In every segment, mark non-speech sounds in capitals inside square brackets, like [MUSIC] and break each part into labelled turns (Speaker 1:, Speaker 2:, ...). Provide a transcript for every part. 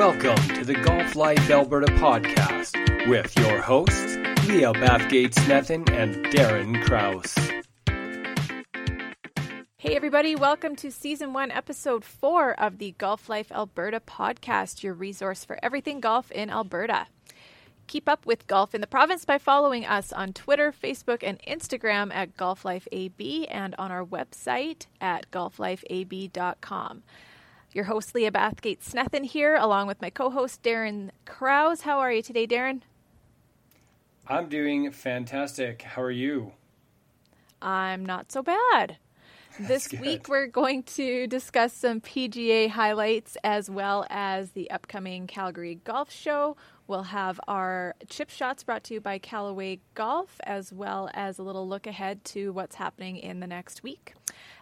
Speaker 1: Welcome to the Golf Life Alberta podcast with your hosts, Leah Bathgate Snethin and Darren Kraus.
Speaker 2: Hey, everybody, welcome to season one, episode four of the Golf Life Alberta podcast, your resource for everything golf in Alberta. Keep up with golf in the province by following us on Twitter, Facebook, and Instagram at Golf Life AB and on our website at golflifeab.com. Your host, Leah Bathgate Snethen, here, along with my co host, Darren Krause. How are you today, Darren?
Speaker 1: I'm doing fantastic. How are you?
Speaker 2: I'm not so bad. This
Speaker 1: good.
Speaker 2: week, we're going to discuss some PGA highlights as well as the upcoming Calgary Golf Show. We'll have our chip shots brought to you by Callaway Golf, as well as a little look ahead to what's happening in the next week.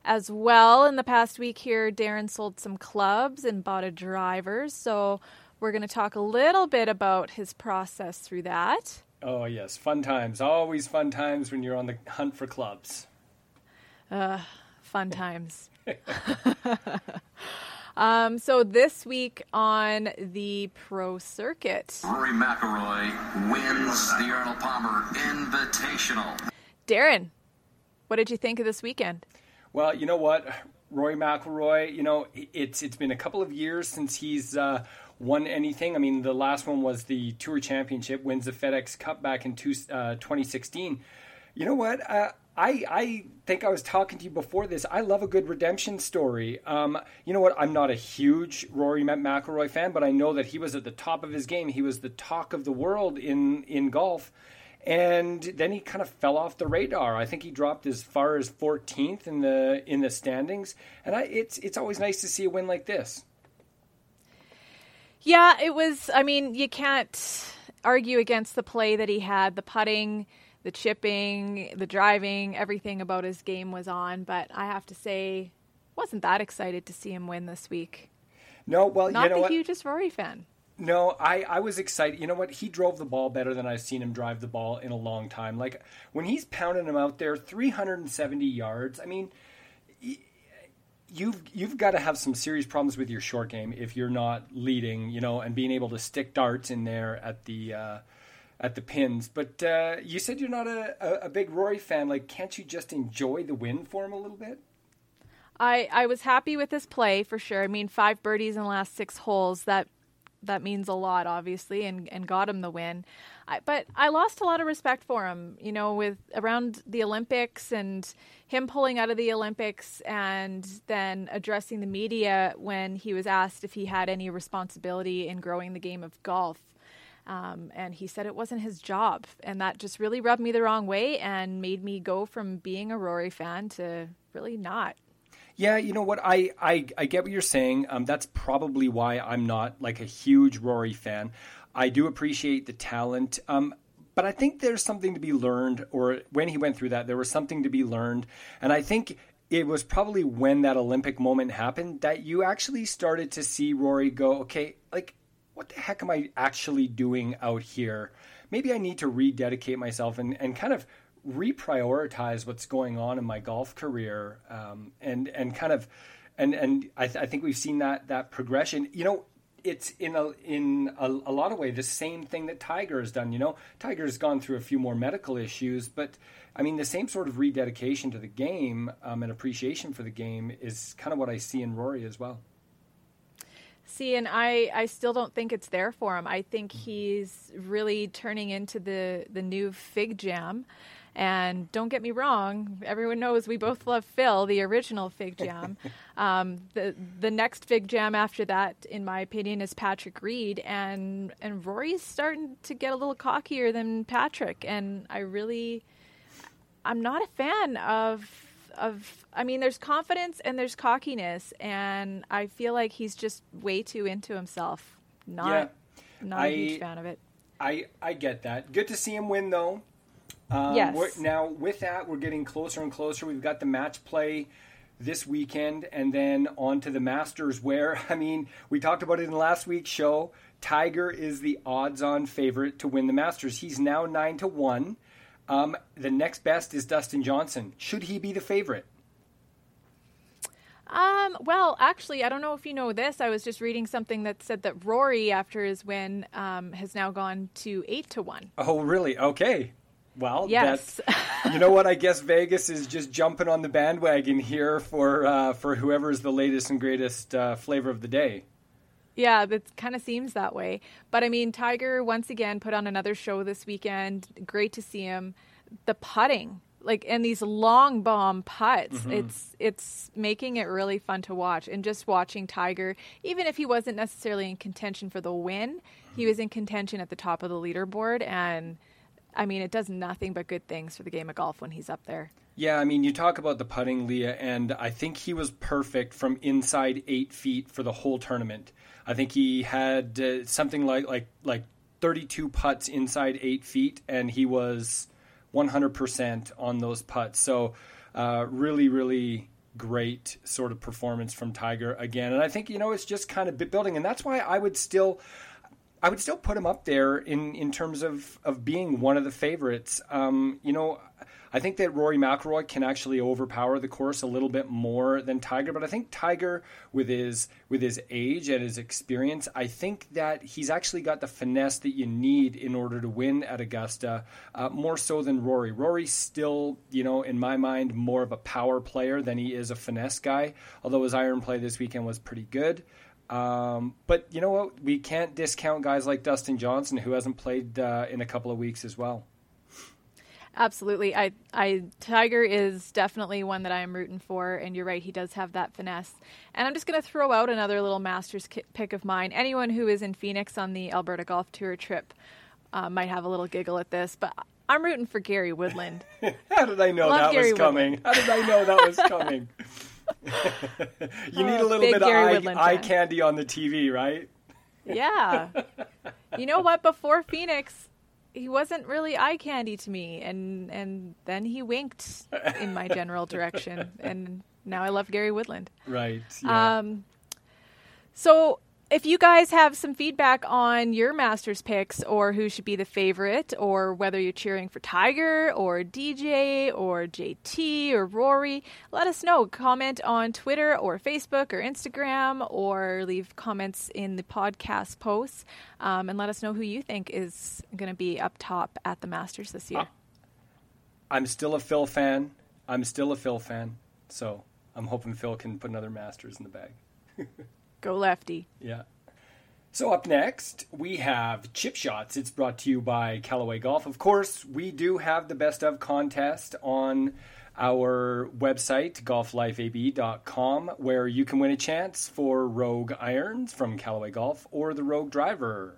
Speaker 2: As well, in the past week here, Darren sold some clubs and bought a driver. So we're going to talk a little bit about his process through that.
Speaker 1: Oh, yes, fun times. Always fun times when you're on the hunt for clubs.
Speaker 2: Uh, Fun times. [LAUGHS] [LAUGHS] um, so this week on the pro circuit,
Speaker 3: Rory McIlroy wins the Arnold Palmer Invitational.
Speaker 2: Darren, what did you think of this weekend?
Speaker 1: Well, you know what, Roy McIlroy. You know, it's it's been a couple of years since he's uh, won anything. I mean, the last one was the Tour Championship, wins the FedEx Cup back in two, uh, 2016. You know what? Uh, I I think I was talking to you before this. I love a good redemption story. Um, you know what? I'm not a huge Rory McIlroy fan, but I know that he was at the top of his game. He was the talk of the world in in golf and then he kind of fell off the radar. I think he dropped as far as 14th in the in the standings, and I, it's it's always nice to see a win like this.
Speaker 2: Yeah, it was. I mean, you can't argue against the play that he had. The putting, the chipping, the driving, everything about his game was on. But I have to say, wasn't that excited to see him win this week.
Speaker 1: No, well,
Speaker 2: Not
Speaker 1: you know
Speaker 2: the
Speaker 1: what?
Speaker 2: hugest Rory fan.
Speaker 1: No, I, I was excited. You know what? He drove the ball better than I've seen him drive the ball in a long time. Like when he's pounding him out there, 370 yards. I mean, you've you've got to have some serious problems with your short game if you're not leading, you know, and being able to stick darts in there at the uh, at the pins. But uh, you said you're not a, a, a big Rory fan. Like, can't you just enjoy the win for him a little bit?
Speaker 2: I, I was happy with his play for sure. I mean, five birdies in the last six holes. That that means a lot, obviously, and, and got him the win. I, but I lost a lot of respect for him, you know, with around the Olympics and him pulling out of the Olympics and then addressing the media when he was asked if he had any responsibility in growing the game of golf. Um, and he said it wasn't his job. And that just really rubbed me the wrong way and made me go from being a Rory fan to really not.
Speaker 1: Yeah, you know what? I, I, I get what you're saying. Um, that's probably why I'm not like a huge Rory fan. I do appreciate the talent, um, but I think there's something to be learned. Or when he went through that, there was something to be learned, and I think it was probably when that Olympic moment happened that you actually started to see Rory go, okay, like what the heck am I actually doing out here? Maybe I need to rededicate myself and, and kind of reprioritize what's going on in my golf career um, and and kind of and and I, th- I think we've seen that that progression. You know it's in a in a, a lot of way the same thing that Tiger has done you know? Tiger has gone through a few more medical issues but I mean the same sort of rededication to the game um, and appreciation for the game is kind of what I see in Rory as well
Speaker 2: See, and I, I still don't think it's there for him. I think he's really turning into the, the new Fig Jam. And don't get me wrong, everyone knows we both love Phil, the original Fig Jam. [LAUGHS] um, the the next Fig Jam after that, in my opinion, is Patrick Reed, and and Rory's starting to get a little cockier than Patrick, and I really, I'm not a fan of of I mean there's confidence and there's cockiness and I feel like he's just way too into himself. Not
Speaker 1: Yeah.
Speaker 2: not
Speaker 1: I-
Speaker 2: a huge fan of it.
Speaker 1: I I get that. Good to see him win though. Um,
Speaker 2: Yes.
Speaker 1: now with that, we're getting closer and closer. We've got the match play this weekend, and then on to the Masters. Where [LAUGHS] I mean, we talked about it in last week's show. Tiger is the odds-on favorite to win the Masters. He's now nine to one. Um, the next best is Dustin Johnson. Should he be the favorite?
Speaker 2: Um, well, actually, I don't know if you know this. I was just reading something that said that Rory, after his win, um, has now gone to eight to one.
Speaker 1: Oh, really? Okay. Well,
Speaker 2: Yes.
Speaker 1: you know what? I guess Vegas is just jumping on the bandwagon here for uh, for whoever's the latest and greatest uh, flavor of the day.
Speaker 2: Yeah, that kind of seems that way. But I mean, Tiger once again put on another show this weekend. Great to see him. The putting, like, and these long bomb putts, mm-hmm. it's it's making it really fun to watch. And just watching Tiger, even if he wasn't necessarily in contention for the win, he mm-hmm. was in contention at the top of the leaderboard. And I mean, it does nothing but good things for the game of golf when he's up there.
Speaker 1: Yeah, I mean, you talk about the putting, Leah, and I think he was perfect from inside eight feet for the whole tournament. I think he had uh, something like like like 32 putts inside eight feet, and he was 100% on those putts. So, uh, really, really great sort of performance from Tiger again. And I think you know it's just kind of building, and that's why I would still. I would still put him up there in, in terms of, of being one of the favorites. Um, you know, I think that Rory McIlroy can actually overpower the course a little bit more than Tiger, but I think Tiger, with his with his age and his experience, I think that he's actually got the finesse that you need in order to win at Augusta, uh, more so than Rory. Rory's still, you know, in my mind, more of a power player than he is a finesse guy. Although his iron play this weekend was pretty good. Um, but you know what? We can't discount guys like Dustin Johnson, who hasn't played uh, in a couple of weeks as well.
Speaker 2: Absolutely. I, I, Tiger is definitely one that I am rooting for, and you're right, he does have that finesse. And I'm just going to throw out another little Masters pick of mine. Anyone who is in Phoenix on the Alberta Golf Tour trip uh, might have a little giggle at this, but I'm rooting for Gary Woodland. [LAUGHS]
Speaker 1: How did I know
Speaker 2: Love
Speaker 1: that
Speaker 2: Gary
Speaker 1: was coming? How did I know that was coming? [LAUGHS] [LAUGHS] you need a little
Speaker 2: big
Speaker 1: bit of eye, eye candy on the TV, right?
Speaker 2: yeah. You know what? Before Phoenix, he wasn't really eye candy to me, and and then he winked in my general direction, and now I love Gary Woodland.
Speaker 1: Right. Yeah.
Speaker 2: Um, so if you guys have some feedback on your Masters picks or who should be the favorite or whether you're cheering for Tiger or DJ or JT or Rory, let us know. Comment on Twitter or Facebook or Instagram or leave comments in the podcast posts um, and let us know who you think is going to be up top at the Masters this year.
Speaker 1: I'm still a Phil fan. I'm still a Phil fan. So I'm hoping Phil can put another Masters in the bag. [LAUGHS]
Speaker 2: Go lefty.
Speaker 1: Yeah. So up next, we have Chip Shots. It's brought to you by Callaway Golf. Of course, we do have the best of contest on our website, golflifeab.com, where you can win a chance for Rogue Irons from Callaway Golf or the Rogue Driver.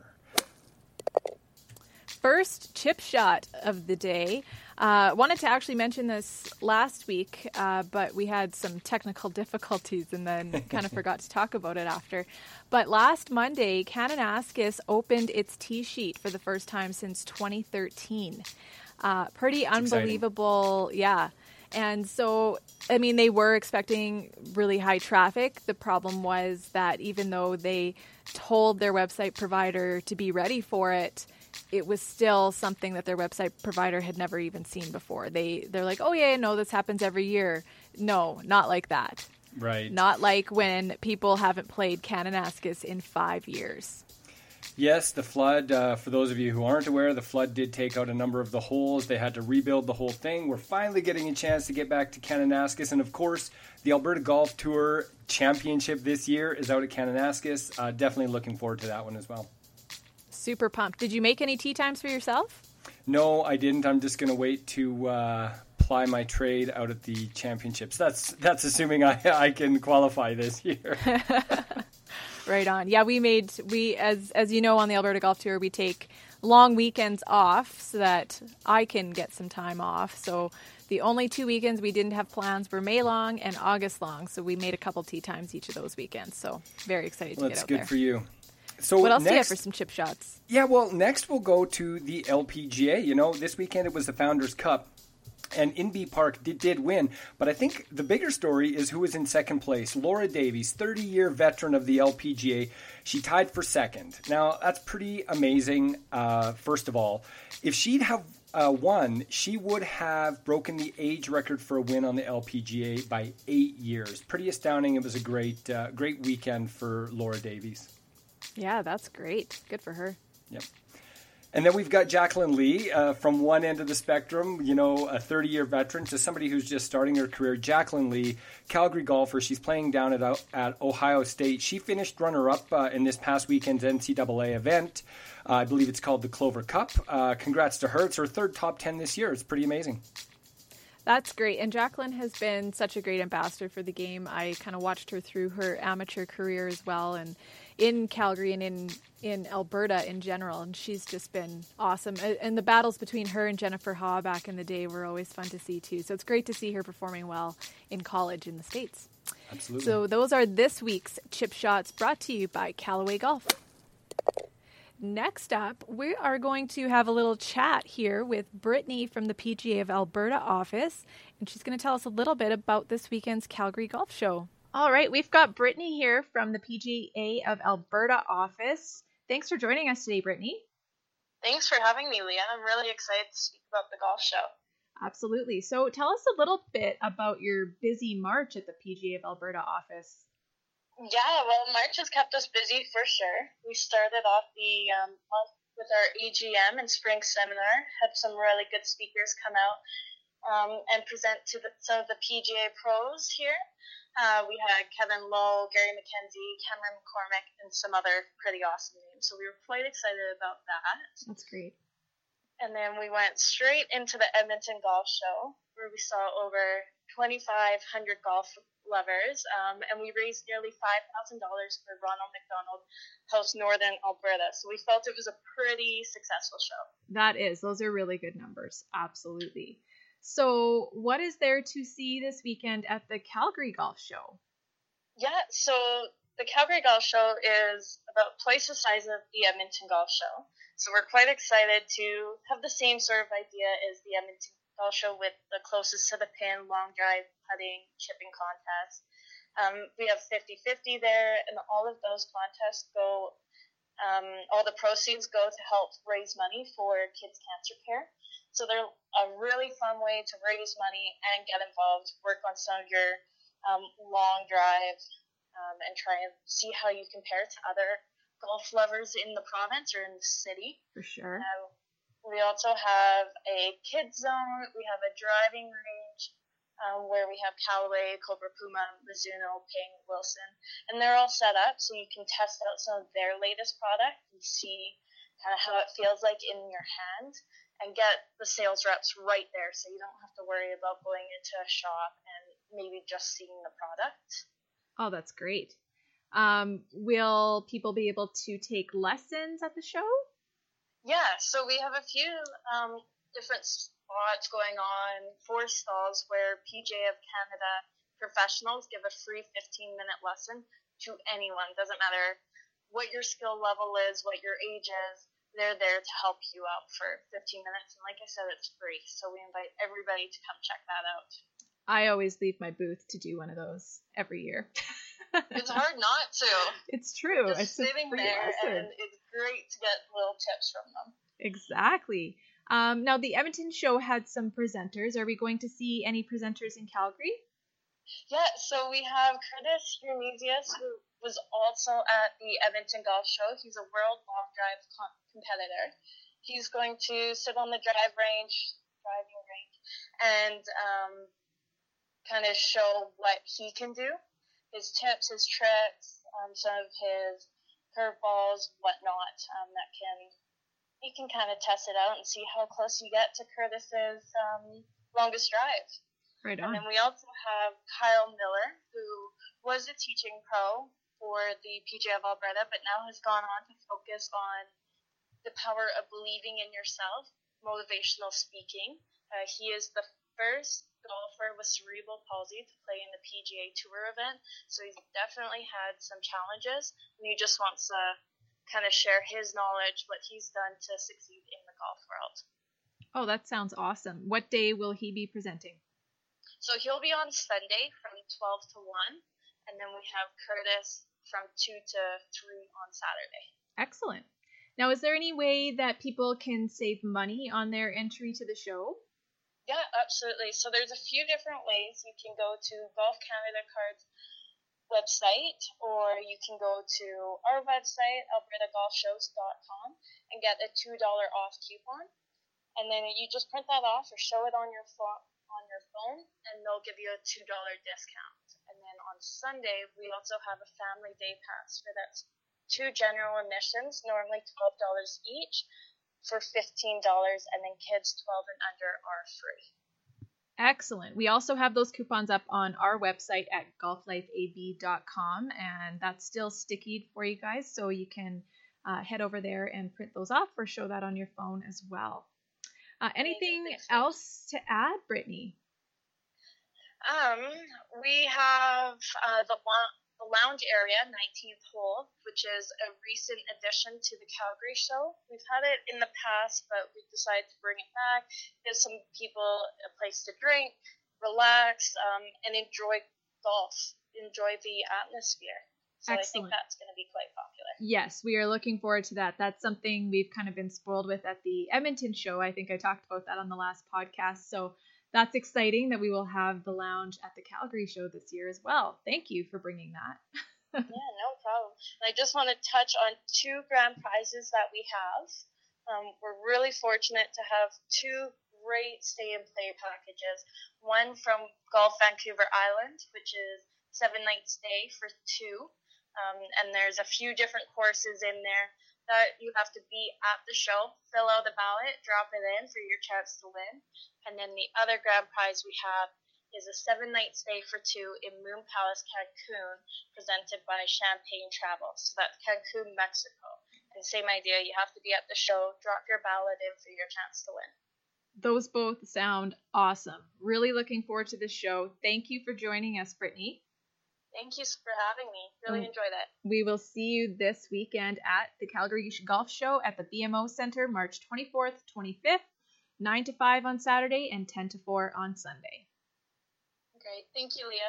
Speaker 2: first chip shot of the day. Uh, wanted to actually mention this last week, uh, but we had some technical [LAUGHS] difficulties and then [LAUGHS] kind of forgot to talk about it after. But last Monday, Kananaskis opened its tee sheet for the first time since 2013. Uh, pretty
Speaker 1: exciting.
Speaker 2: unbelievable, yeah. And so, I mean, they were expecting really high traffic. The problem was that even though they told their website provider to be ready for it, it was still something that their website provider had never even seen before. They they're like, "Oh yeah, no, this happens every year." No, not like that.
Speaker 1: Right.
Speaker 2: Not like when people haven't played Kananaskis in 5 years.
Speaker 1: Yes, the flood, uh, for those of you who aren't aware, the flood did take out a number of the holes. They had to rebuild the whole thing. We're finally getting a chance to get back to Kananaskis. And of course, the Alberta Golf Tour Championship this year is out at Kananaskis. Uh, definitely looking forward to that one as well.
Speaker 2: Super pumped. Did you make any tea times for yourself?
Speaker 1: No, I didn't. I'm just going to wait to uh, ply my trade out at the championships. That's that's assuming I, I can qualify this year. [LAUGHS] [LAUGHS]
Speaker 2: Right on. Yeah, we made we as as you know on the Alberta Golf Tour, we take long weekends off so that I can get some time off. So the only two weekends we didn't have plans were May long and August long. So we made a couple tea times each of those weekends. So very excited to
Speaker 1: Well,
Speaker 2: get
Speaker 1: that's
Speaker 2: out
Speaker 1: good
Speaker 2: there.
Speaker 1: for you. So
Speaker 2: What else
Speaker 1: next,
Speaker 2: do you have for some chip shots?
Speaker 1: Yeah, well, next we'll go to the LPGA. You know, this weekend it was the Founders Cup, and Inbee Park did, did win. But I think the bigger story is who was in second place. Laura Davies, 30 year veteran of the LPGA. She tied for second. Now, that's pretty amazing, uh, first of all. If she'd have uh, won, she would have broken the age record for a win on the LPGA by eight years. Pretty astounding. It was a great, uh, great weekend for Laura Davies.
Speaker 2: Yeah, that's great. Good for her.
Speaker 1: Yep. And then we've got Jaclyn Lee uh, from one end of the spectrum, you know, a 30 year veteran to somebody who's just starting her career. Jaclyn Lee, Calgary golfer. She's playing down at, at Ohio State. She finished runner up uh, in this past weekend's NCAA event. Uh, I believe it's called the Clover Cup. Uh, congrats to her. It's her third top 10 this year. It's pretty amazing.
Speaker 2: That's great. And Jaclyn has been such a great ambassador for the game. I kind of watched her through her amateur career as well. And in Calgary and in in Alberta in general, and she's just been awesome. And the battles between her and Jennifer Ha back in the day were always fun to see too. So it's great to see her performing well in college in the states.
Speaker 1: Absolutely.
Speaker 2: So those are this week's chip shots brought to you by Callaway Golf. Next up, we are going to have a little chat here with Brittany from the PGA of Alberta office, and she's going to tell us a little bit about this weekend's Calgary Golf Show. All right, we've got Brittany here from the PGA of Alberta office. Thanks for joining us today, Brittany.
Speaker 4: Thanks for having me, Leah. I'm really excited to speak about the golf show.
Speaker 2: Absolutely. So tell us a little bit about your busy March at the PGA of Alberta office.
Speaker 4: Yeah, well, March has kept us busy for sure. We started off the um, month with our AGM and spring seminar, had some really good speakers come out um, and present to the, some of the PGA pros here. Uh, we had Kevin Lowe, Gary McKenzie, Cameron McCormick, and some other pretty awesome names. So we were quite excited about that.
Speaker 2: That's great.
Speaker 4: And then we went straight into the Edmonton Golf Show, where we saw over 2,500 golf lovers, um, and we raised nearly $5,000 for Ronald McDonald House Northern Alberta. So we felt it was a pretty successful show.
Speaker 2: That is. Those are really good numbers. Absolutely. So, what is there to see this weekend at the Calgary Golf Show?
Speaker 4: Yeah, so the Calgary Golf Show is about twice the size of the Edmonton Golf Show. So, we're quite excited to have the same sort of idea as the Edmonton Show with the closest to the pin, long drive, putting, chipping contest. Um, we have 50 50 there, and all of those contests go, um, all the proceeds go to help raise money for kids' cancer care. So they're a really fun way to raise money and get involved, work on some of your um, long drive, um, and try and see how you compare to other golf lovers in the province or in the city.
Speaker 2: For sure.
Speaker 4: Uh, we also have a kids zone. We have a driving range um, where we have Callaway, Cobra Puma, Mizuno, Ping, Wilson, and they're all set up so you can test out some of their latest product and see kind of how it feels like in your hand and get the sales reps right there so you don't have to worry about going into a shop and maybe just seeing the product.
Speaker 2: Oh, that's great. Um, will people be able to take lessons at the show?
Speaker 4: Yeah, so we have a few um, different spots going on, four stalls where PGA of Canada professionals give a free 15 minute lesson to anyone. Doesn't matter what your skill level is, what your age is, they're there to help you out for 15 minutes. And like I said, it's free. So we invite everybody to come check that out.
Speaker 2: I always leave my booth to do one of those every year. [LAUGHS]
Speaker 4: it's hard not to. [LAUGHS]
Speaker 2: It's true.
Speaker 4: Just
Speaker 2: it's
Speaker 4: sitting there, lesson. and it's great to get little tips from them.
Speaker 2: Exactly. Um, now, the Edmonton show had some presenters. Are we going to see any presenters in Calgary?
Speaker 4: Yeah, so we have Curtis Hernesius, who was also at the Edmonton Golf Show. He's a world long drive competitor. He's going to sit on the drive range, driving range, and um, kind of show what he can do, his tips, his tricks, um, some of his curveballs, whatnot. Um, that can you can kind of test it out and see how close you get to Curtis's um, longest drive.
Speaker 2: Right on.
Speaker 4: And then we also have Kyle Miller, who was a teaching pro for the PGA of Alberta, but now has gone on to focus on the power of believing in yourself, motivational speaking. Uh, he is the first golfer with cerebral palsy to play in the PGA Tour event, so he's definitely had some challenges, and he just wants to kind of share his knowledge, what he's done to succeed in the golf world.
Speaker 2: Oh, that sounds awesome. What day will he be presenting?
Speaker 4: So he'll be on Sunday from 12 to 1, and then we have Curtis from 2 to 3 on Saturday.
Speaker 2: Excellent. Now, is there any way that people can save money on their entry to the show?
Speaker 4: Yeah, absolutely. So there's a few different ways. You can go to Golf Canada Cards website, or you can go to our website, albertagolfshows.com, and get a $2 off coupon. And then you just print that off or show it on your phone, on your phone, and they'll give you a $2 discount. And then on Sunday, we also have a family day pass for that's two general admissions, normally $12 each, for $15, and then kids 12 and under are free.
Speaker 2: Excellent. We also have those coupons up on our website at golflifeab.com, and that's still sticky for you guys, so you can uh, head over there and print those off or show that on your phone as well. Uh, anything else to add, Brittany?
Speaker 4: Um, we have uh, the the lounge area, 19th hole, which is a recent addition to the Calgary show. We've had it in the past, but we decided to bring it back, give some people a place to drink, relax, um, and enjoy golf, enjoy the atmosphere. So Excellent. I think that's going to be quite popular.
Speaker 2: Yes, we are looking forward to that. That's something we've kind of been spoiled with at the Edmonton show. I think I talked about that on the last podcast. So that's exciting that we will have the lounge at the Calgary show this year as well. Thank you for bringing that.
Speaker 4: yeah, no problem. And I just want to touch on two grand prizes that we have. Um, we're really fortunate to have two great stay and play packages. One from Golf Vancouver Island, which is seven night stay for two. Um, and there's a few different courses in there that you have to be at the show, fill out the ballot, drop it in for your chance to win. And then the other grand prize we have is a seven night stay for two in Moon Palace, Cancun, presented by Champagne Travel. So that's Cancun, Mexico. And same idea, you have to be at the show, drop your ballot in for your chance to win.
Speaker 2: Those both sound awesome. Really looking forward to this show. Thank you for joining us, Brittany.
Speaker 4: Thank you for having me. Really mm. enjoyed it.
Speaker 2: We will see you this weekend at the Calgary Golf Show at the BMO Center, March 24th, 25th, 9 to 5 on Saturday, and 10 to 4 on Sunday.
Speaker 4: Great. Thank you, Leah.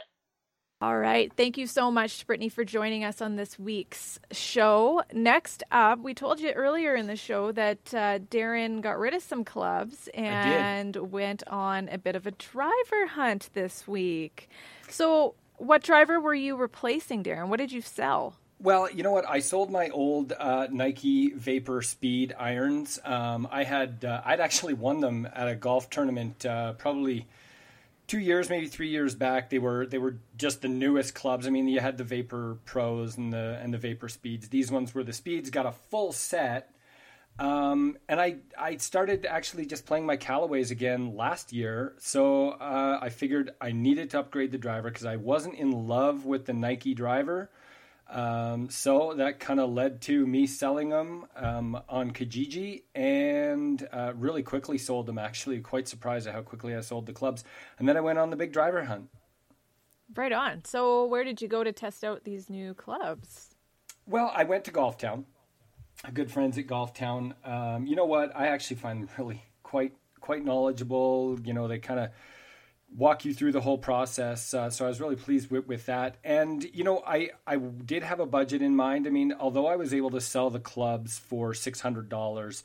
Speaker 2: All right. Thank you so much, Brittany, for joining us on this week's show. Next up, we told you earlier in the show that uh, Darren got rid of some clubs and went on a bit of a driver hunt this week. So, what driver were you replacing, Darren? What did you sell?
Speaker 1: Well, you know what? I sold my old uh, Nike Vapor Speed irons. Um, I had uh, I'd actually won them at a golf tournament uh, probably two years, maybe three years back. They were they were just the newest clubs. I mean, you had the Vapor Pros and the and the Vapor Speeds. These ones were the Speeds. Got a full set um, and I, I started actually just playing my Callaways again last year. So uh, I figured I needed to upgrade the driver because I wasn't in love with the Nike driver. Um, so that kind of led to me selling them um, on Kijiji and uh, really quickly sold them. Actually, quite surprised at how quickly I sold the clubs. And then I went on the big driver hunt.
Speaker 2: Right on. So, where did you go to test out these new clubs?
Speaker 1: Well, I went to Golf Town good friends at Golf Town. Um, you know what? I actually find them [LAUGHS] really quite quite knowledgeable. You know, they kind of walk you through the whole process. Uh, so I was really pleased with, with that. And you know, I I did have a budget in mind. I mean, although I was able to sell the clubs for six hundred dollars.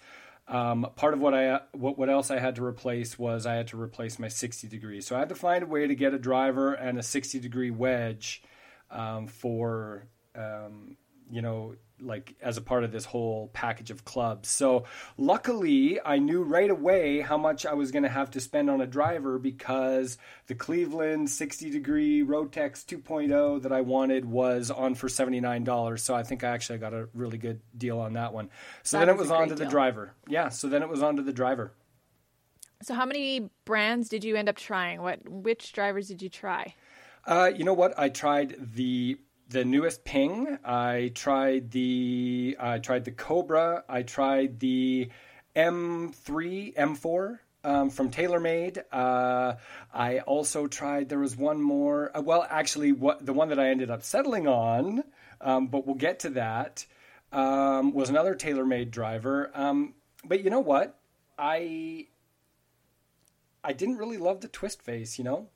Speaker 1: Um, part of what I what, what else I had to replace was I had to replace my 60 degree. So I had to find a way to get a driver and a 60 degree wedge um, for um, you know like as a part of this whole package of clubs. So luckily, I knew right away how much I was going to have to spend on a driver because the Cleveland 60 degree Rotex 2.0 that I wanted was on for $79. So I think I actually got a really good deal on that one. So that then it was on to the driver. Yeah, so then it was on to the driver.
Speaker 2: So how many brands did you end up trying? What which drivers did you try?
Speaker 1: Uh, you know what? I tried the the newest Ping. I tried the I tried the Cobra. I tried the M3, M4 um, from TaylorMade. Uh, I also tried. There was one more. Uh, well, actually, what the one that I ended up settling on, um, but we'll get to that. Um, was another TaylorMade driver. Um, but you know what? I I didn't really love the twist face. You know.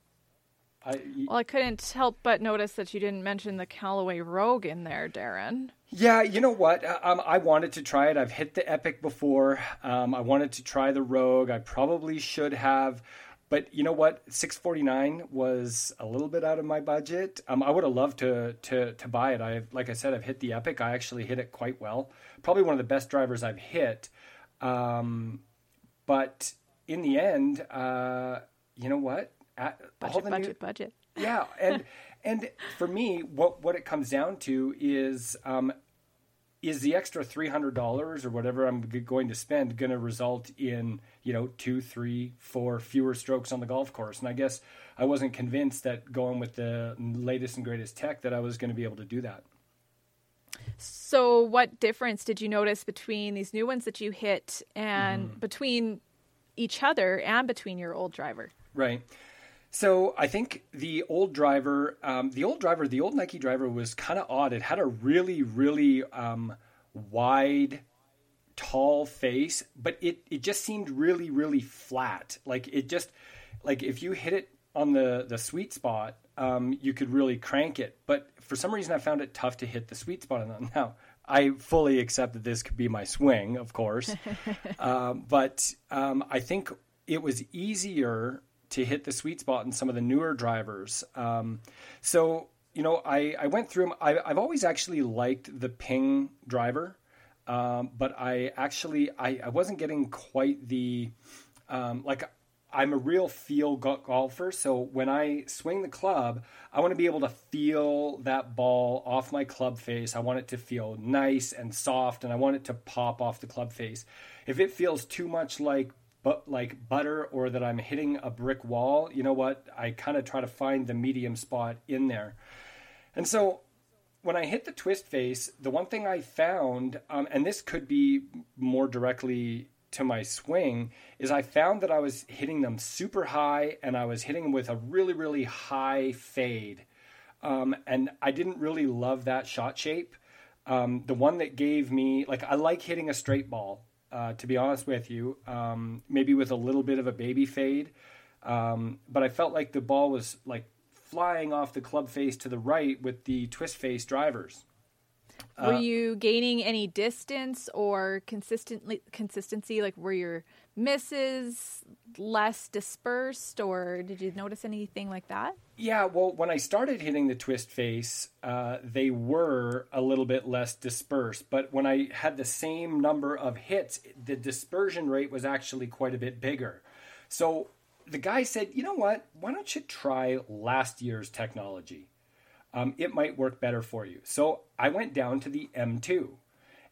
Speaker 1: I,
Speaker 2: Well, I couldn't help but notice that you didn't mention the Callaway Rogue in there, Darren.
Speaker 1: Yeah, you know what? Um, I wanted to try it. I've hit the Epic before. Um, I wanted to try the Rogue. I probably should have, but you know what? Six forty nine was a little bit out of my budget. Um, I would have loved to to to buy it. I like I said, I've hit the Epic. I actually hit it quite well. Probably one of the best drivers I've hit. Um, but in the end, uh, you know what?
Speaker 2: Budget, budget,
Speaker 1: new-
Speaker 2: budget.
Speaker 1: yeah, and [LAUGHS] and for me, what what it comes down to is um, is the extra three hundred dollars or whatever I'm going to spend going to result in you know two, three, four fewer strokes on the golf course? And I guess I wasn't convinced that going with the latest and greatest tech that I was going to be able to do that.
Speaker 2: So, what difference did you notice between these new ones that you hit and
Speaker 1: Mm-hmm.
Speaker 2: between each other and between your old driver?
Speaker 1: Right. So I think the old driver, um, the old driver, the old Nike driver was kind of odd. It had a really, really um, wide, tall face, but it it just seemed really, really flat. Like it just, like if you hit it on the the sweet spot, um, you could really crank it. But for some reason, I found it tough to hit the sweet spot on that. [LAUGHS] Now. I fully accept that this could be my swing, of course, [LAUGHS] um, but um, I think it was easier to hit the sweet spot in some of the newer drivers. Um, so, you know, I, I went through them. I, I've always actually liked the ping driver, um, but I actually I, I wasn't getting quite the um, like. I'm a real feel golfer, so when I swing the club, I want to be able to feel that ball off my club face. I want it to feel nice and soft, and I want it to pop off the club face. If it feels too much like but like butter or that I'm hitting a brick wall, you know what? I kind of try to find the medium spot in there. And so when I hit the twist face, the one thing I found, um, and this could be more directly to my swing, is I found that I was hitting them super high and I was hitting them with a really, really high fade. Um, and I didn't really love that shot shape. Um, the one that gave me, like, I like hitting a straight ball, uh, to be honest with you, um, maybe with a little bit of a baby fade. Um, but I felt like the ball was like flying off the club face to the right with the twist face drivers.
Speaker 2: Were you gaining any distance or consistently consistency? Like, were your misses less dispersed, or did you notice anything like that?
Speaker 1: Yeah, well, when I started hitting the twist face, uh, they were a little bit less dispersed. But when I had the same number of hits, the dispersion rate was actually quite a bit bigger. So the guy said, you know what? Why don't you try last year's technology? Um, it might work better for you. So I went down to the M2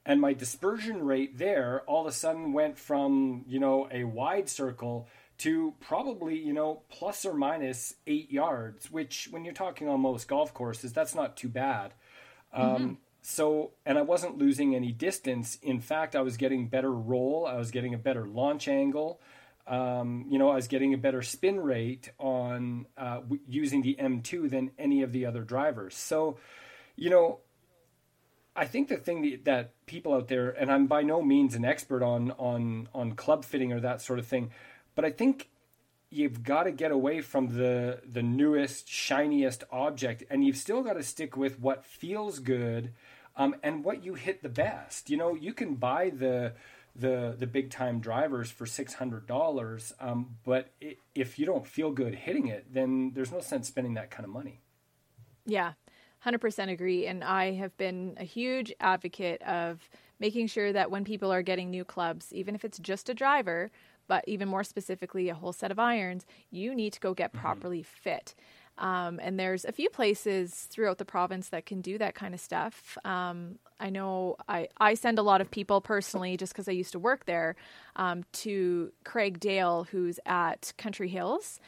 Speaker 1: and my dispersion rate there all of a sudden went from you know a wide circle to probably you know plus or minus eight yards which when you're talking on most golf courses that's not too bad. Um, so and i wasn't losing any distance. In fact i was getting better roll. I was getting a better launch angle. Um, you know i was getting a better spin rate on uh, w- using the m2 than any of the other drivers. So you know I think the thing that, that people out there, and I'm by no means an expert on on on club fitting or that sort of thing, but I think you've got to get away from the the newest, shiniest object, and you've still got to stick with what feels good, um, and what you hit the best. You know, you can buy the the the big time drivers for six hundred dollars, um, but i if you don't feel good hitting it, then there's no sense spending that kind of money.
Speaker 2: Yeah, 100% agree. And I have been a huge advocate of making sure that when people are getting new clubs, even if it's just a driver, but even more specifically a whole set of irons, you need to go get properly fit. Um, and there's a few places throughout the province that can do that kind of stuff. Um, I know I, I send a lot of people personally, just because I used to work there, um, to Craig Dale, who's at Country Hills.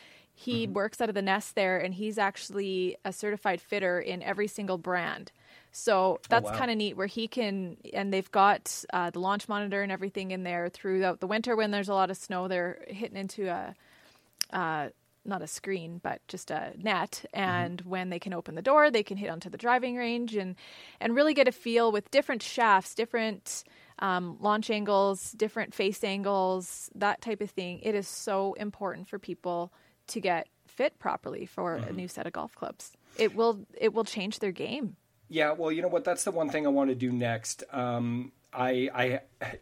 Speaker 2: He works out of the nest there, and he's actually a certified fitter in every single brand. So that's
Speaker 1: wow.
Speaker 2: kind of neat where he can, and they've got uh, the launch monitor and everything in there throughout the winter when there's a lot of snow. They're hitting into a, uh, not a screen, but just a net. And when they can open the door, they can hit onto the driving range and, and really get a feel with different shafts, different um, launch angles, different face angles, that type of thing. It is so important for people to get fit properly for a new set of golf clubs. It will it will change their game.
Speaker 1: Yeah, well, you know what? That's the one thing I want to do next. Um, I, I,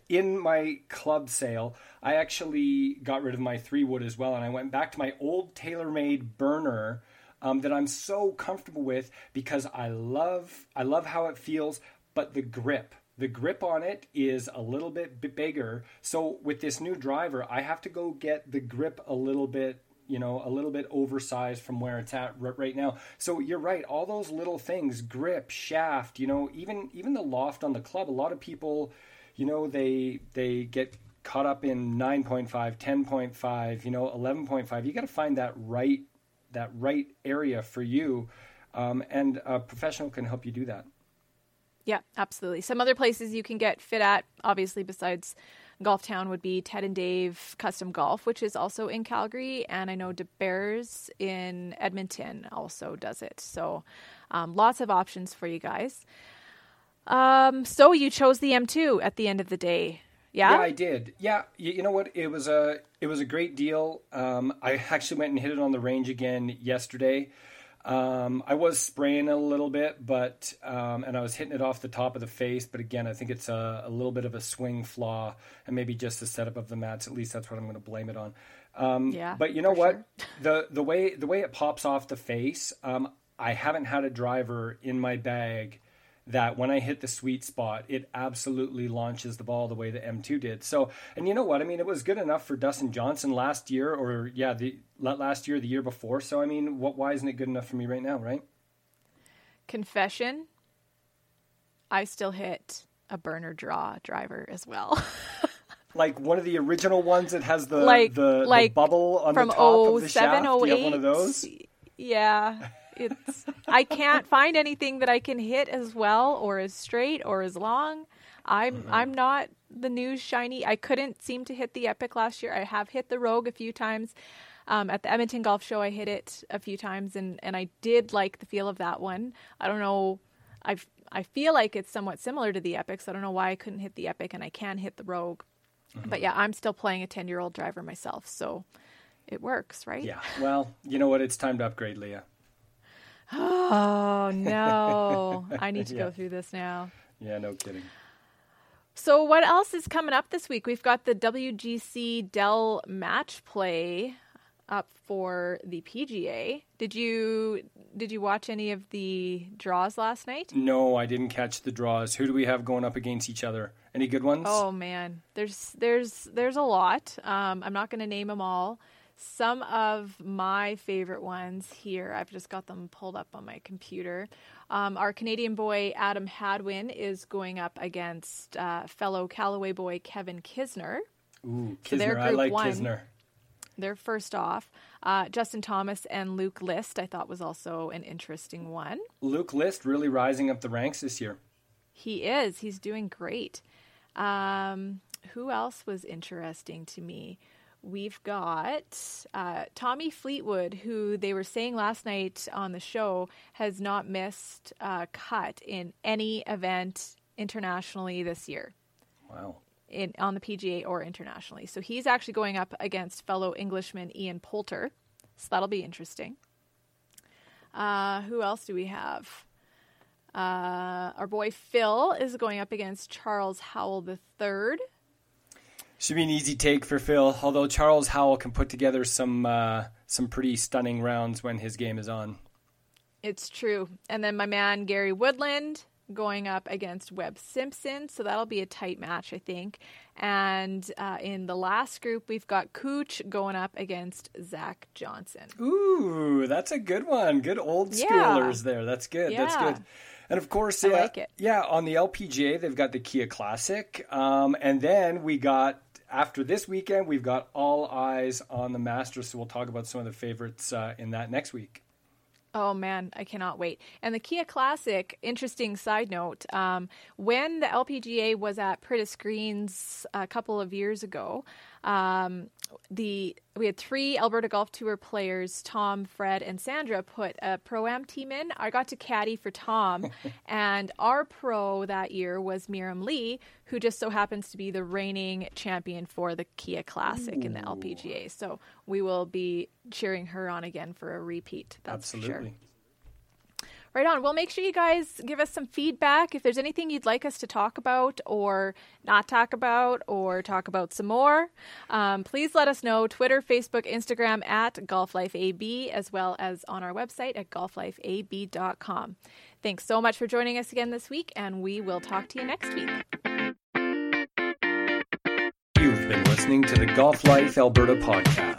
Speaker 1: in my club sale, I actually got rid of my three wood as well, and I went back to my old TaylorMade burner um, that I'm so comfortable with because I love, I love how it feels, but the grip, the grip on it is a little bit bigger. So with this new driver, I have to go get the grip a little bit you know, a little bit oversized from where it's at right now. So you're right, all those little things, grip, shaft, you know, even even the loft on the club, a lot of people, you know, they they get caught up in 9.5, 10.5, you know, 11.5. You got to find that right that right area for you. Um, and a professional can help you do that.
Speaker 2: Yeah, absolutely. Some other places you can get fit at, obviously, besides Golf Town, would be Ted and Dave Custom Golf, which is also in Calgary. And I know De Beers in Edmonton also does it. So um, lots of options for you guys. Um, so you chose the M2 at the end of the day. Yeah?
Speaker 1: Yeah, I did. Yeah, you, you know what? It was a it was a great deal. Um, I actually went and hit it on the range again yesterday. Um, I was spraying a little bit, but um, and I was hitting it off the top of the face. But again, I think it's a, a little bit of a swing flaw, and maybe just the setup of the mats. At least that's what I'm going to blame it on. Um,
Speaker 2: Yeah,
Speaker 1: But you know what?
Speaker 2: sure. [LAUGHS]
Speaker 1: the the way the way it pops off the face, um, I haven't had a driver in my bag that when I hit the sweet spot, it absolutely launches the ball the way the M2 did. So, and you know what? I mean, it was good enough for Dustin Johnson last year, or yeah, the last year, the year before. So, I mean, what? Why isn't it good enough for me right now? Right?
Speaker 2: Confession I still hit a burner draw driver as well. [LAUGHS]
Speaker 1: Like one of the original ones that has the
Speaker 2: like
Speaker 1: the, the bubble on the top of the
Speaker 2: 07,
Speaker 1: shaft. Do you have one of
Speaker 2: oh oh
Speaker 1: those?
Speaker 2: Yeah. It's I can't find anything that I can hit as well or as straight or as long. I'm
Speaker 1: Mm-hmm.
Speaker 2: I'm not the new shiny. I couldn't seem to hit the Epic last year. I have hit the Rogue a few times. Um, at the Edmonton Golf Show, I hit it a few times, and, and I did like the feel of that one. I don't know. I I feel like it's somewhat similar to the Epic, so I don't know why I couldn't hit the Epic, and I can hit the Rogue.
Speaker 1: Mm-hmm.
Speaker 2: But yeah, I'm still playing a 10 year old driver myself, so it works, right?
Speaker 1: Yeah. Well, you know what? It's time to upgrade, Leah.
Speaker 2: Oh no, [LAUGHS] I need to
Speaker 1: Yeah.
Speaker 2: go through this now.
Speaker 1: Yeah, no kidding.
Speaker 2: So what else is coming up this week? We've got the WGC Dell Match Play up for the PGA. Did you did you watch any of the draws last night?
Speaker 1: No, I didn't catch the draws. Who do we have going up against each other? Any good ones?
Speaker 2: Oh man, there's there's there's a lot. Um, I'm not going to name them all. Some of my favorite ones here, I've just got them pulled up on my computer. Um, our Canadian boy Adam Hadwin is going up against uh, fellow Callaway boy Kevin Kisner.
Speaker 1: Ooh,
Speaker 2: So they're
Speaker 1: I
Speaker 2: group
Speaker 1: like
Speaker 2: one.
Speaker 1: Kisner.
Speaker 2: They're first off. Uh, Justin Thomas and Luke List, I thought was also an interesting one.
Speaker 1: Luke List really rising up the ranks this year.
Speaker 2: He is. He's doing great. Um, who else was interesting to me? We've got uh, Tommy Fleetwood, who they were saying last night on the show has not missed a cut in any event internationally this year
Speaker 1: Wow.
Speaker 2: in on the PGA or internationally. So he's actually going up against fellow Englishman Ian Poulter. So that'll be interesting. Uh, who else do we have? Uh, our boy Phil is going up against Charles Howell III.
Speaker 1: Should be an easy take for Phil, although Charles Howell can put together some uh, some pretty stunning rounds when his game is on.
Speaker 2: It's true. And then my man Gary Woodland going up against Webb Simpson. So that'll be a tight match, I think. And uh, in the last group, we've got Cooch going up against Zach Johnson.
Speaker 1: Ooh, that's a good one. Good old
Speaker 2: Yeah.
Speaker 1: schoolers there. That's good. That's good. And of course, yeah,
Speaker 2: like it.
Speaker 1: yeah, on the LPGA, they've got the Kia Classic. Um, and then we got, after this weekend, we've got all eyes on the Masters. So we'll talk about some of the favorites uh, in that next week.
Speaker 2: Oh man, I cannot wait. And the Kia Classic, interesting side note, um, when the LPGA was at Priddis Greens a couple of years ago, Um, the we had three Alberta Golf Tour players, Tom, Fred, and Sandra, put a pro am team in. I got to caddy for Tom, [LAUGHS] and our pro that year was Mirim Lee, who just so happens to be the reigning champion for the Kia Classic Ooh. in the LPGA. So we will be cheering her on again for a repeat. That's Absolutely. Sure. Right on. Well, make sure you guys give us some feedback. If there's anything you'd like us to talk about or not talk about or talk about some more, um, please let us know. Twitter, Facebook, Instagram at GolfLifeAB, as well as on our website at golflifeab.com. Thanks so much for joining us again this week, and we will talk to you next week.
Speaker 1: You've been listening to the Golf Life Alberta podcast